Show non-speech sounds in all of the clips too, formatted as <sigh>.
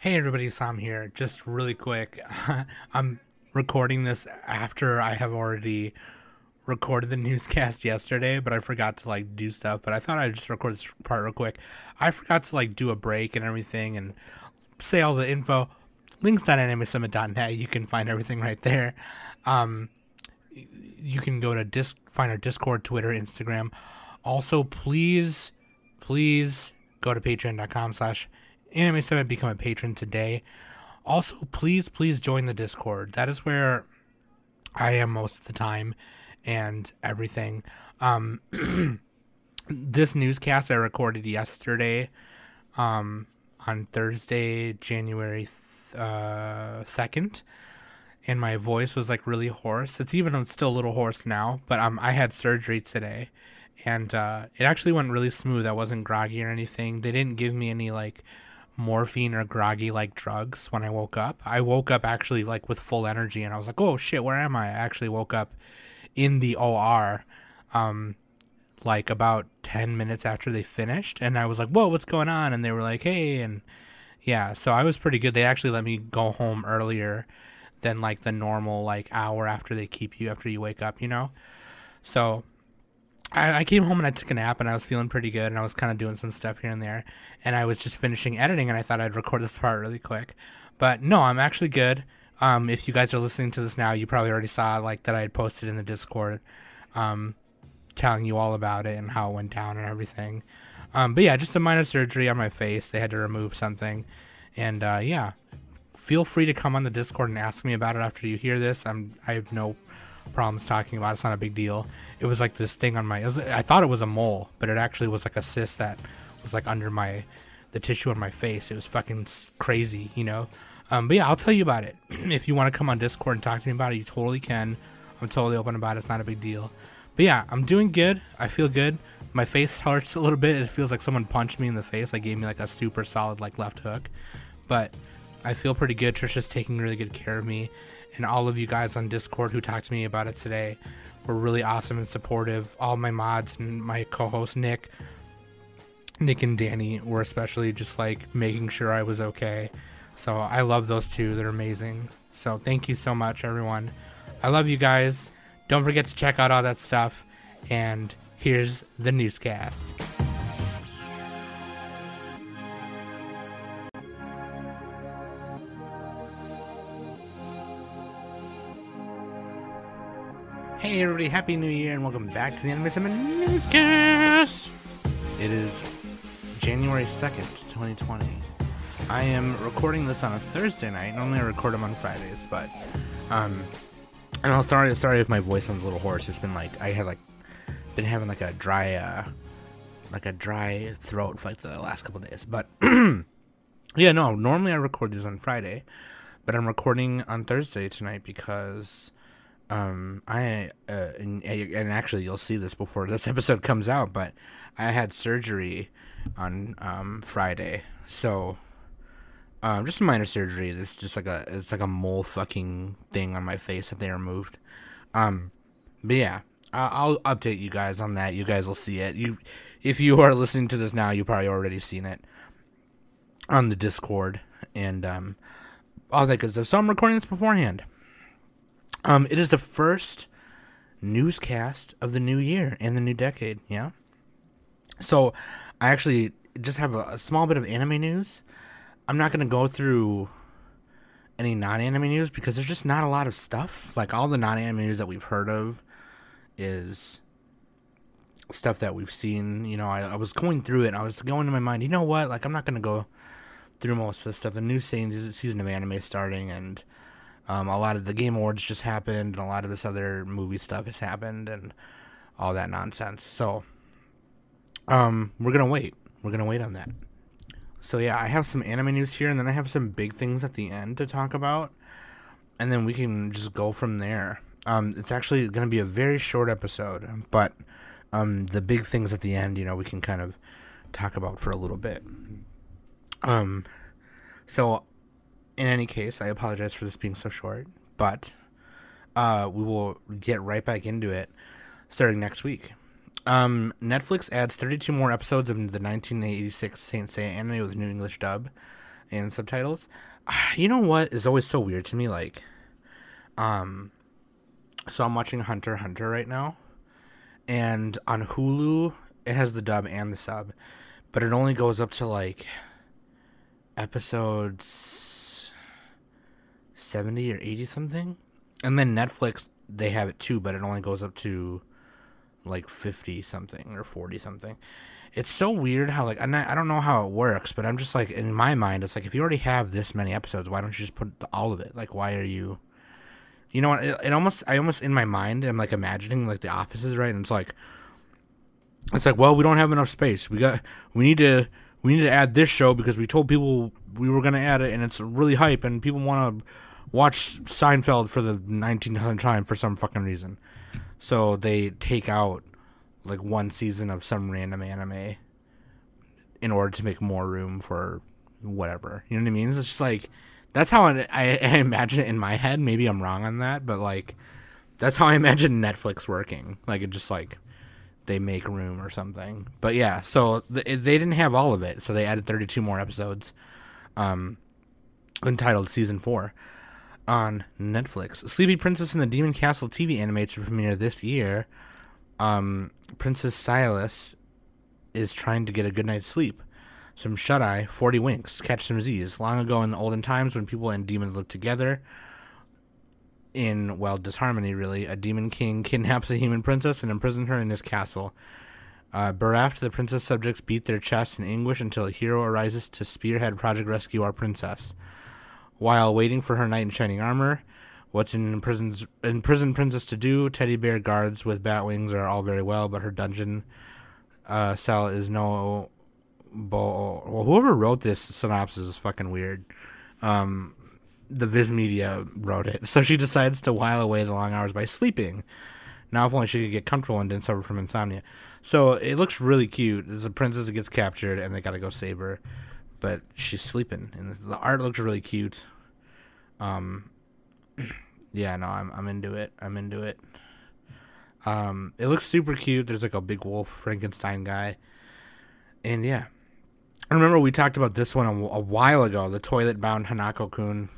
Hey everybody, Sam here. Just really quick, <laughs> I'm recording this after I have already recorded the newscast yesterday, but I forgot to like do stuff. But I thought I'd just record this part real quick. I forgot to like do a break and everything and say all the info. Links.animesummit.net. You can find everything right there. Um, you can go to disc, find our Discord, Twitter, Instagram. Also, please, please go to patreon.com slash anime summit become a patron today also please please join the discord that is where i am most of the time and everything um <clears throat> this newscast i recorded yesterday um on thursday january th- uh 2nd and my voice was like really hoarse it's even it's still a little hoarse now but um i had surgery today and uh, it actually went really smooth. I wasn't groggy or anything. They didn't give me any like morphine or groggy like drugs when I woke up. I woke up actually like with full energy, and I was like, "Oh shit, where am I?" I actually woke up in the OR, um, like about ten minutes after they finished, and I was like, "Whoa, what's going on?" And they were like, "Hey," and yeah, so I was pretty good. They actually let me go home earlier than like the normal like hour after they keep you after you wake up, you know. So I, I came home and I took a nap and I was feeling pretty good and I was kind of doing some stuff here and there and I was just finishing editing and I thought I'd record this part really quick. But no, I'm actually good. Um, if you guys are listening to this now, you probably already saw like that I had posted in the Discord, um, telling you all about it and how it went down and everything. Um, but yeah, just a minor surgery on my face. They had to remove something, and uh, yeah, feel free to come on the Discord and ask me about it after you hear this. I'm I have no problems talking about. It's not a big deal. It was like this thing on my. Was, I thought it was a mole, but it actually was like a cyst that was like under my the tissue on my face. It was fucking crazy, you know. Um, but yeah, I'll tell you about it. <clears throat> if you want to come on Discord and talk to me about it, you totally can. I'm totally open about it. It's not a big deal. But yeah, I'm doing good. I feel good. My face hurts a little bit. It feels like someone punched me in the face. Like gave me like a super solid like left hook. But I feel pretty good. Trisha's taking really good care of me. And all of you guys on Discord who talked to me about it today were really awesome and supportive. All my mods and my co-host Nick, Nick and Danny were especially just like making sure I was okay. So I love those two. They're amazing. So thank you so much, everyone. I love you guys. Don't forget to check out all that stuff. And here's the newscast. Hey everybody, Happy New Year and welcome back to the Anime Summit Newscast! It is January 2nd, 2020. I am recording this on a Thursday night. Normally I record them on Fridays, but um and I'm sorry sorry if my voice sounds a little hoarse. It's been like I had like been having like a dry uh like a dry throat for like the last couple days. But <clears throat> yeah, no, normally I record these on Friday, but I'm recording on Thursday tonight because um i uh, and, and actually you'll see this before this <laughs> episode comes out but i had surgery on um friday so um just a minor surgery this just like a it's like a mole fucking thing on my face that they removed um but yeah I'll update you guys on that. You guys will see it. You, if you are listening to this now, you probably already seen it on the Discord and um, all that good stuff. So I'm recording this beforehand. Um, it is the first newscast of the new year and the new decade. Yeah. So, I actually just have a, a small bit of anime news. I'm not gonna go through any non-anime news because there's just not a lot of stuff. Like all the non-anime news that we've heard of is stuff that we've seen. You know, I, I was going through it. and I was going to my mind. You know what? Like I'm not gonna go through most of the stuff. The new season season of anime starting and um, a lot of the Game Awards just happened, and a lot of this other movie stuff has happened, and all that nonsense. So, um, we're gonna wait. We're gonna wait on that. So yeah, I have some anime news here, and then I have some big things at the end to talk about, and then we can just go from there. Um, it's actually gonna be a very short episode, but um, the big things at the end, you know, we can kind of talk about for a little bit. Um, so in any case, I apologize for this being so short, but uh, we will get right back into it starting next week. Um, Netflix adds 32 more episodes of the 1986 Saint Seiya anime with new English dub. and subtitles. <sighs> You know what is always so weird to me? Like, um, so I'm watching Hunter Hunter right now, and on Hulu it has the dub and the sub, but it only goes up to like episodes seventy or eighty something, and then Netflix they have it too, but it only goes up to like 50 something or 40 something. It's so weird how like I don't know how it works, but I'm just like in my mind it's like if you already have this many episodes, why don't you just put all of it? Like why are you You know what? It, it almost I almost in my mind I'm like imagining like the offices right and it's like it's like, well, we don't have enough space. We got we need to we need to add this show because we told people we were going to add it and it's really hype and people want to watch Seinfeld for the 1900th time for some fucking reason. So they take out like one season of some random anime in order to make more room for whatever. You know what I mean? It's just like that's how I, <laughs> I, imagine it in my head. Maybe I'm wrong on that, but like that's how I imagine Netflix working. Like it just like they make room or something. But yeah, so th- they didn't have all of it, so they added 32 more episodes, um, entitled season four on Netflix. Sleepy Princess and the Demon Castle TV anime to premiere this year. Um, Princess Syalis is trying to get a good night's sleep. Some shut eye, 40 winks, catch some Z's. Long ago in the olden times when people and demons lived together, in, well, disharmony really, a demon king <laughs> kidnaps a human princess and imprisons her in his castle. Uh, bereft, the princess subjects beat their chests in anguish until a hero arises to spearhead Project Rescue Our Princess. While waiting for her knight in shining armor, what's in imprisoned, imprisoned princess to do? Teddy bear guards with bat wings are all very well, but her dungeon uh, cell is no. Bo- well, whoever wrote this synopsis is fucking weird. Um, the Viz Media wrote it, so she decides to while away the long hours by sleeping. Now, if only she could get comfortable and didn't suffer from insomnia. So it looks really cute. There's a princess that gets captured, and they gotta go save her but she's sleeping, and the art looks really cute. Um, yeah, no, I'm I'm into it. I'm into it. Um, it looks super cute. There's like a big wolf Frankenstein guy, and yeah, I remember we talked about this one a, a while ago. The toilet bound Hanako Kun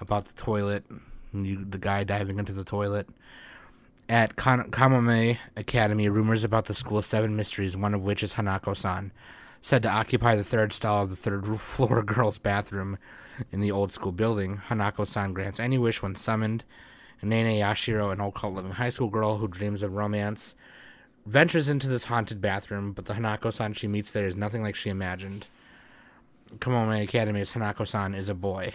about the toilet, you, the guy diving into the toilet. At Kamome Academy, rumors about the school's seven mysteries, one of which is Hanako san said to occupy the third stall of the third <laughs> floor girls' bathroom in the old school building. Hanako san grants any wish when summoned. Nene Yashiro, an occult living high school girl who dreams of romance, ventures into this haunted bathroom, but the Hanako san she meets there is nothing like she imagined. Kamome Academy's Hanako san is a boy.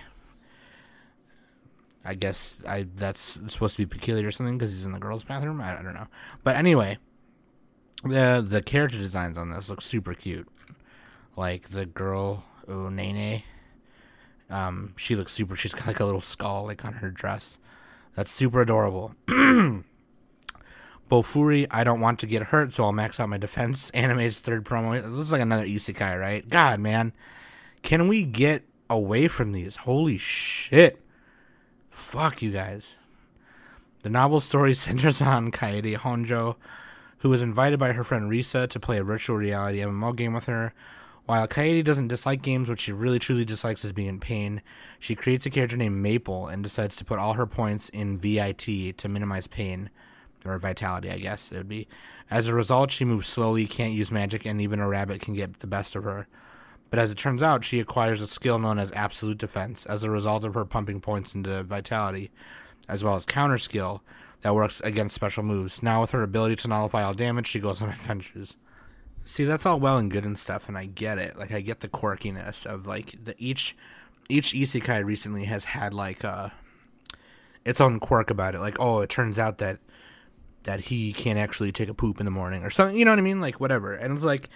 I guess I that's supposed to be peculiar or something because he's in the girls' bathroom. I, I don't know, but anyway, the the character designs on this look super cute like the girl oh Nene. Um, she looks super. She's got like a little skull like on her dress. That's super adorable. <clears throat> Bofuri, I don't want to get hurt, so I'll max out my defense. <laughs> Anime's third promo. This is like another isekai, right? God, man. Can we get away from these? Holy shit. Fuck you guys. The novel story <laughs> centers on Kaede Honjo, who was invited by her friend Risa to play a virtual reality MMO game with her. While Kaede doesn't dislike games, what she really truly dislikes is being in pain. She creates a character named Maple and decides to put all her points in VIT to minimize pain. Or vitality, I guess it would be. As a result, she moves slowly, can't use magic, and even a rabbit can get the best of her. But as it turns out, she acquires a skill known as Absolute Defense as a result of her pumping points into Vitality, as well as Counter Skill that works against special moves. Now, with her ability to nullify all damage, she goes on <laughs> adventures. See, that's all well and good and stuff, and I get it. Like, I get the quirkiness of like the each each isekai recently has had like uh its own quirk about it. Like, oh, it turns out that that he can't actually take a poop in the morning or something. You know what I mean? Like, whatever. And it's like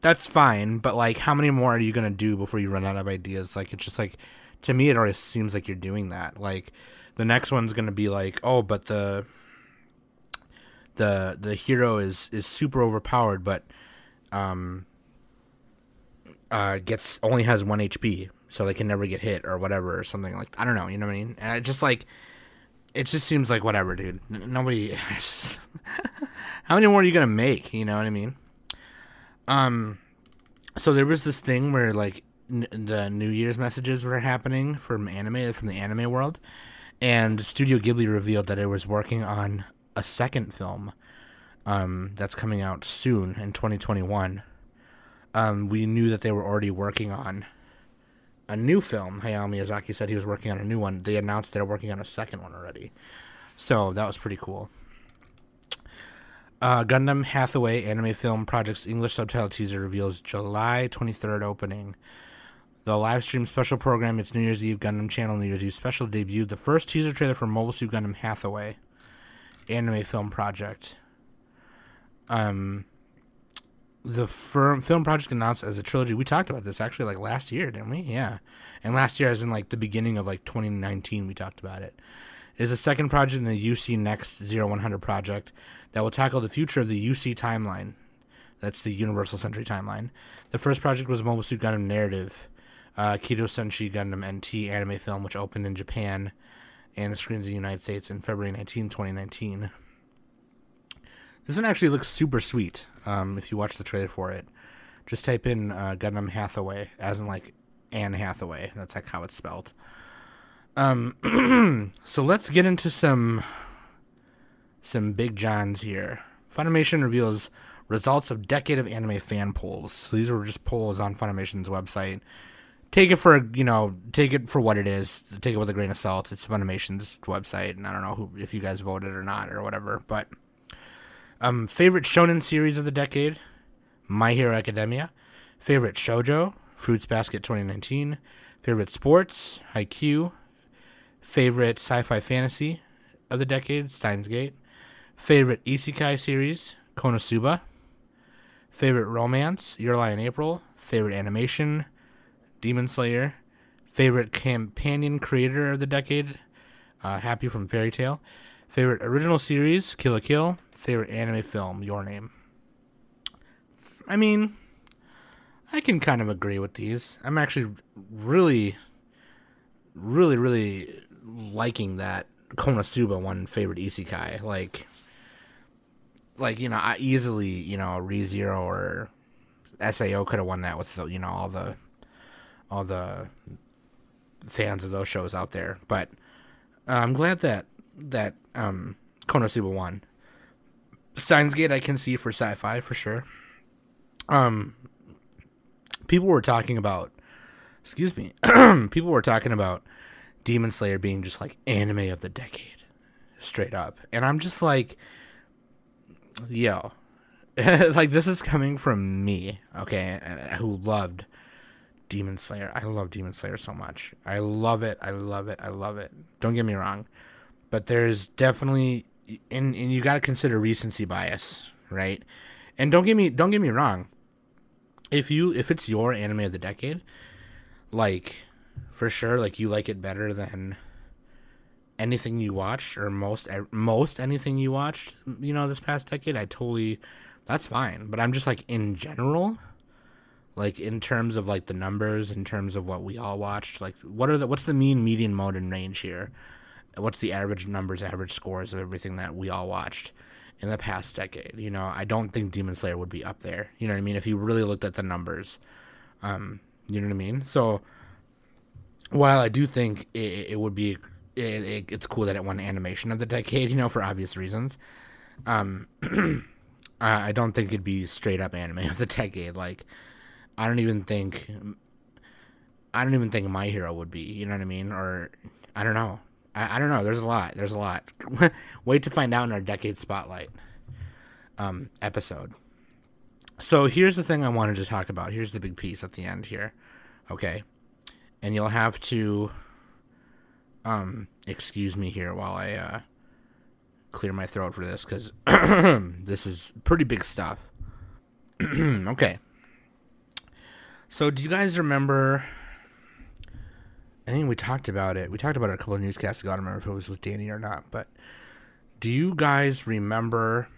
that's fine, but like, how many more are you gonna do before you run out of ideas? Like, it's just like to me, it always seems like you're doing that. Like, the next one's gonna be like, oh, but the the the hero is is super overpowered, but um, uh, gets only has one HP, so they can never get hit or whatever or something like. I don't know. You know what I mean? And just like it just seems like whatever, dude. Nobody. <laughs> how many more are you gonna make? You know what I mean? Um, so there was this thing where like n- the New Year's messages were happening from anime from the anime world, and Studio Ghibli revealed that it was working on a second film um, that's coming out soon in 2021. Um, we knew that they were already working on a new film. Hayao Miyazaki said he was working on a new one. They announced they're working on a second one already. So that was pretty cool. Uh, Gundam Hathaway anime film project's English subtitle teaser reveals July 23rd opening. The live stream special program, its New Year's Eve Gundam Channel New Year's Eve special debuted the first teaser trailer for Mobile Suit Gundam Hathaway anime film project. Um, the firm, film project announced as a trilogy. We talked about this actually like last year, didn't we? Yeah, and last year, as in like the beginning of like 2019, we talked about it. Is a second project in the UC Next 0100 project that will tackle the future of the UC timeline. That's the Universal Century timeline. The first project was Mobile Suit Gundam Narrative, uh, Kido Senshi Gundam NT anime film, which opened in Japan and the screens in the United States in February 19, 2019. This one actually looks super sweet. Um, if you watch the trailer for it, just type in uh, Gundam Hathaway, as in like Anne Hathaway. That's like how it's spelled. Um, <clears throat> so let's get into some some big johns here. Funimation reveals results of decade of anime fan polls. So these were just polls on Funimation's website. Take it for you know, take it for what it is. Take it with a grain of salt. It's Funimation's website, and I don't know who, if you guys voted or not or whatever. But um, favorite shonen series of the decade: My Hero Academia. Favorite shojo: Fruits Basket 2019. Favorite sports: Haikyuu. Favorite sci-fi fantasy of the decade: Steins Gate. Favorite isekai series: Konosuba. Favorite romance: Your Lie in April. Favorite animation: Demon Slayer. Favorite companion creator of the decade: uh, Happy from Fairy Tail. Favorite original series: Kill la Kill. Favorite anime film: Your Name. I mean, I can kind of agree with these. I'm actually really, really, really liking that Konosuba one favorite isekai. Like, like you know, I easily you know ReZero or Sao could have won that with you know all the all the fans of those shows out there. But uh, I'm glad that that um, Konosuba won. Steins Gate I can see for sci-fi for sure. Um, people were talking about, excuse me, <clears throat> people were talking about Demon Slayer being just like anime of the decade, straight up, and I'm just like, yo, <laughs> like this is coming from me, okay, who loved Demon Slayer. I love Demon Slayer so much. I love it. I love it. I love it. Don't get me wrong, but there's definitely and and you got to consider recency bias, right? And don't get me don't get me wrong. If you if it's your anime of the decade, like for sure, like you like it better than anything you watched or most most anything you watched, you know, this past decade, I totally that's fine. But I'm just like in general, like in terms of like the numbers, in terms of what we all watched, like what are the what's the mean, median, mode, and range here? What's the average numbers, average scores of everything that we all watched in the past decade? You know, I don't think Demon Slayer would be up there. You know what I mean? If you really looked at the numbers, um, you know what I mean. So while I do think it, it would be it, it, it's cool that it won animation of the decade, you know, for obvious reasons. Um, <clears throat> I don't think it'd be straight up anime of the decade. Like, I don't even think, I don't even think My Hero would be. You know what I mean? Or I don't know. I, I don't know. There's a lot. There's a lot. <laughs> Wait to find out in our decade spotlight um, episode. So here's the thing I wanted to talk about. Here's the big piece at the end here. Okay and you'll have to um excuse me here while I uh clear my throat for this cuz <clears throat> this is pretty big stuff. <clears throat> okay. So do you guys remember I think we talked about it. We talked about it a couple of newscasts ago. I don't remember if it was with Danny or not, but do you guys remember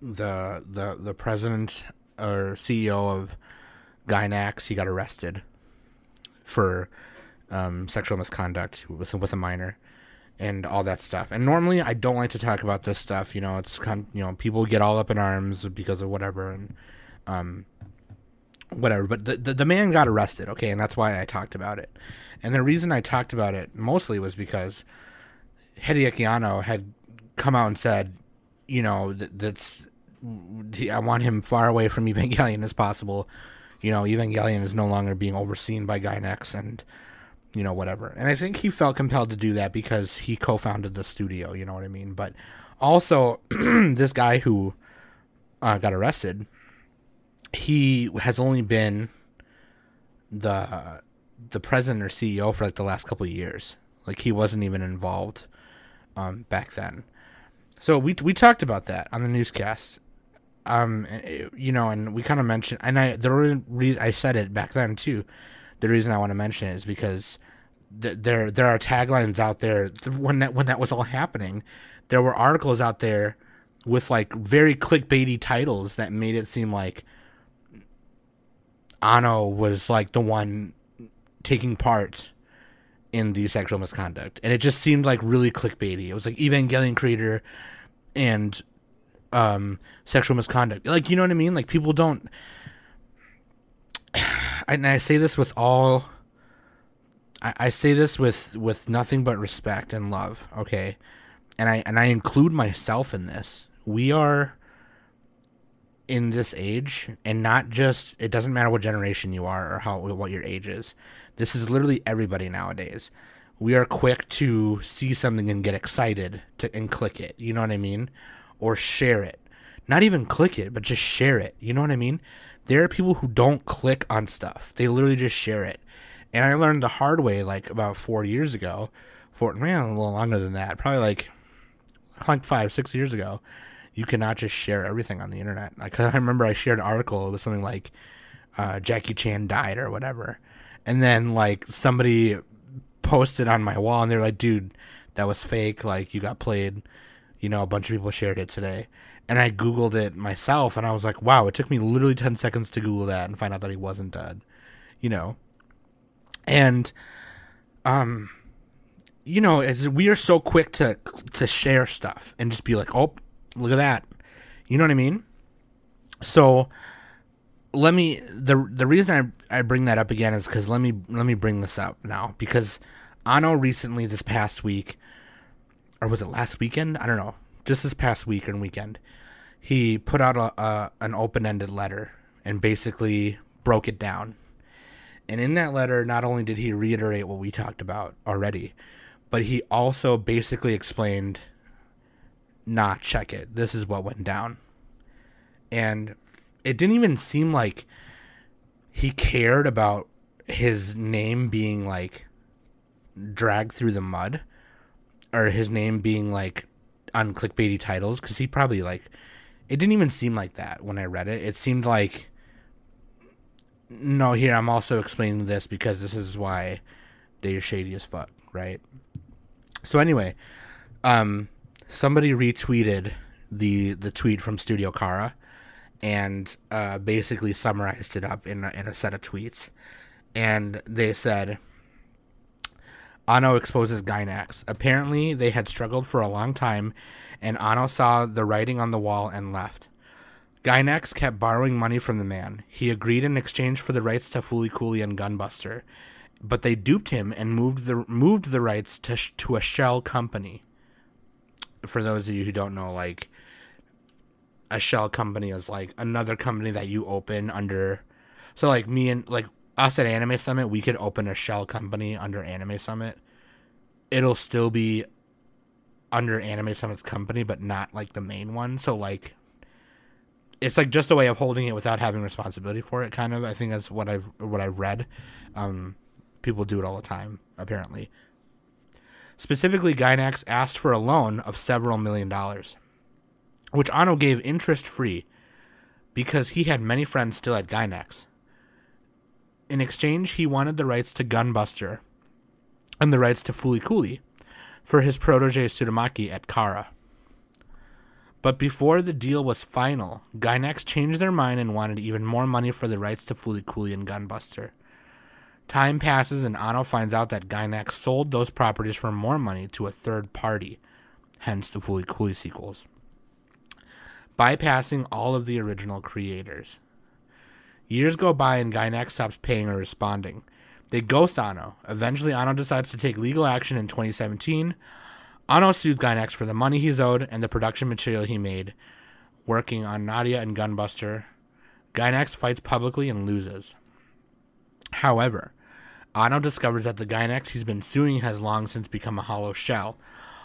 the the the president or CEO of Gainax? He got arrested for um, sexual misconduct with with a minor and all that stuff. And normally I don't like to talk about this stuff. You know, it's kind you know people get all up in arms because of whatever. And um, whatever. But the, the the man got arrested, okay, and that's why I talked about it. And the reason I talked about it mostly was because Hideaki Anno had come out and said, you know, that, that's I want him far away from <laughs> Evangelion as possible. You know, Evangelion is no longer being overseen by Gainax and you know whatever. And I think he felt compelled to do that because he co-founded the studio. You know what I mean? But also, <clears throat> this guy who uh, got arrested, he has only been the the president or CEO for like the last couple of years. Like he wasn't even involved um, back then. So we we talked about that on the newscast. Um, you know, and we kind of mentioned, and I the re- I said it back then too. The reason I want to mention it is because th- there there are taglines out there when that when that was all happening. There were articles out there with like very clickbaity titles that made it seem like Anno was like the one taking part in the sexual misconduct, and it just seemed like really clickbaity. It was like Evangelion creator and um, sexual misconduct. Like you know what I mean? Like people don't. <sighs> And I say this with all. I, I say this with with nothing but respect and love. Okay, and I and I include myself in this. We are in this age and not just it doesn't matter what generation you are or how what your age is this is literally everybody nowadays. We are quick to see something and get excited to and click it you know what i mean? Or share it. Not even click it but just share it you know what i mean? There are people who don't click on stuff. They literally just share it. And i learned the hard way like about four years ago four man a little longer than that probably like like five six years ago you cannot just share everything on the internet. <laughs> Like I remember I shared an article. It was something like uh, Jackie Chan died or whatever, and then like somebody posted on my wall and they're like, "Dude, that was fake. Like you got played." You know, a bunch of people shared it today, and I googled it myself, and I was like, "Wow!" It took me literally ten seconds to Google that and find out that he wasn't dead. You know, and um you know, as we are so quick to to share stuff and just be like, "Oh, Look at that. You know what I mean? So let me the the reason I, I bring that up again is because let me let me bring this up now because Anno recently this past week or was it last weekend I don't know just this past week and weekend he put out a, a an open ended letter and basically broke it down and in that letter not only did he reiterate what we talked about already but he also basically explained nah, check it. This is what went down. And it didn't even seem like he cared about his name being like dragged through the mud or his name being like on clickbaity titles because he probably like it didn't even seem like that when I read it. It seemed like no, here I'm also explaining this because this is why they're shady as fuck, right? So anyway, um, somebody retweeted the the tweet from Studio Khara and uh, basically summarized it up in a, in a set of tweets. And they said, Anno exposes Gainax. Apparently, they had struggled for a long time, and Anno saw the writing on the wall and left. Gainax kept borrowing money from the man. He agreed in exchange for the rights to Fooly Cooly and Gunbuster, but they duped him and moved the moved the rights to to a shell company for those of you who don't know, like a shell company is like another company that you open under. So like me and like us at Anime Summit, we could open a shell company under Anime Summit. It'll still be under Anime Summit's company, but not like the main one. So like it's like just a way of holding it without having responsibility for it kind of i think that's what i've what i've read um, people do it all the time apparently Specifically, Gainax asked for a loan of several million dollars, which Anno gave interest free because he had many friends still at Gainax. In exchange, he wanted the rights to Gunbuster and the rights to Fooly Cooly for his protege Tsurumaki at Khara. But before the deal was final, Gainax changed their mind and wanted even more money for the rights to Fooly Cooly and Gunbuster. Time passes and Anno finds out that Gainax sold those properties for more money to a third party, hence the Fooly Cooly sequels, bypassing all of the original creators. Years go by and Gainax stops paying or responding. They ghost Anno. Eventually, Anno decides to take legal action in 2017. Anno sues Gainax for the money he's owed and the production material he made, working on Nadia and Gunbuster. Gainax fights publicly and loses. However, Anno discovers that the Gainax he's been suing has long since become a hollow shell.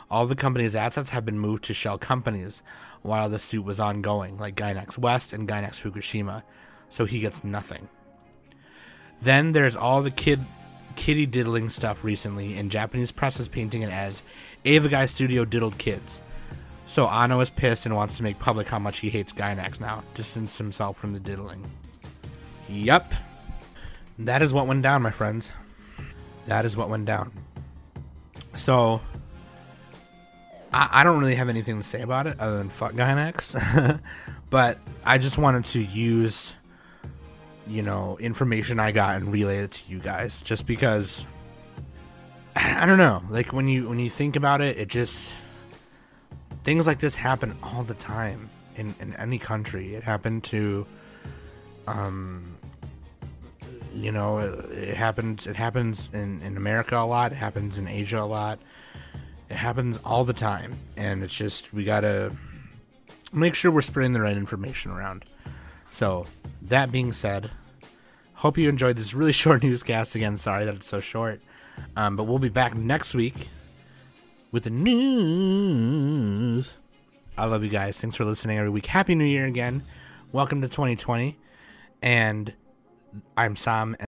All the company's assets have been moved to shell companies while the suit was ongoing, like Gainax West and Gainax Fukushima, so he gets nothing. Then there's all the kid kitty diddling stuff recently, and Japanese press is painting it as Eva Guy Studio diddled kids. So Anno is pissed and wants to make public how much he hates Gainax now, distance himself from the diddling. Yup. That is what went down, my friends. That is what went down. So, I, I don't really have anything to say about it other than fuck Gainax. <laughs> but I just wanted to use, you know, information I got and relay it to you guys. Just because, I don't know. Like when you when you think about it, it just things like this happen all the time in in any country. It happened to, um, you know, it, it happens. It happens in in America a lot. It happens in Asia a lot. It happens all the time, and it's just we gotta make sure we're spreading the right information around. So that being said, hope you enjoyed this really <laughs> short newscast. Again, sorry that it's so short, um, but we'll be back next week with the news. I love you guys. Thanks for listening every week. Happy New Year again. Welcome to 2020. And I'm Sam.